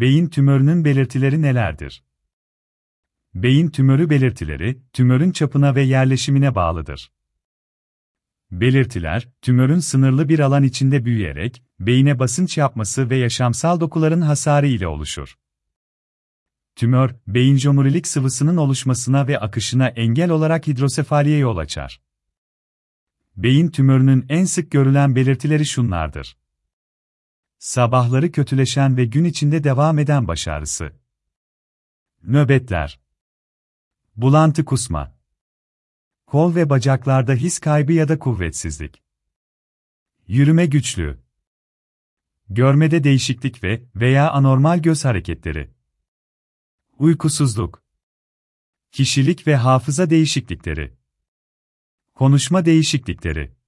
Beyin tümörünün belirtileri nelerdir? Beyin tümörü belirtileri, tümörün çapına ve yerleşimine bağlıdır. Belirtiler, tümörün sınırlı bir alan içinde büyüyerek, beyine basınç yapması ve yaşamsal dokuların hasarı ile oluşur. Tümör, beyin omurilik sıvısının oluşmasına ve akışına engel olarak hidrosefaliye yol açar. Beyin tümörünün en sık görülen belirtileri şunlardır. Sabahları kötüleşen ve gün içinde devam eden baş ağrısı. Nöbetler. Bulantı kusma. Kol ve bacaklarda his kaybı ya da kuvvetsizlik. Yürüme güçlüğü. Görmede değişiklik ve veya anormal göz hareketleri. Uykusuzluk. Kişilik ve hafıza değişiklikleri. Konuşma değişiklikleri.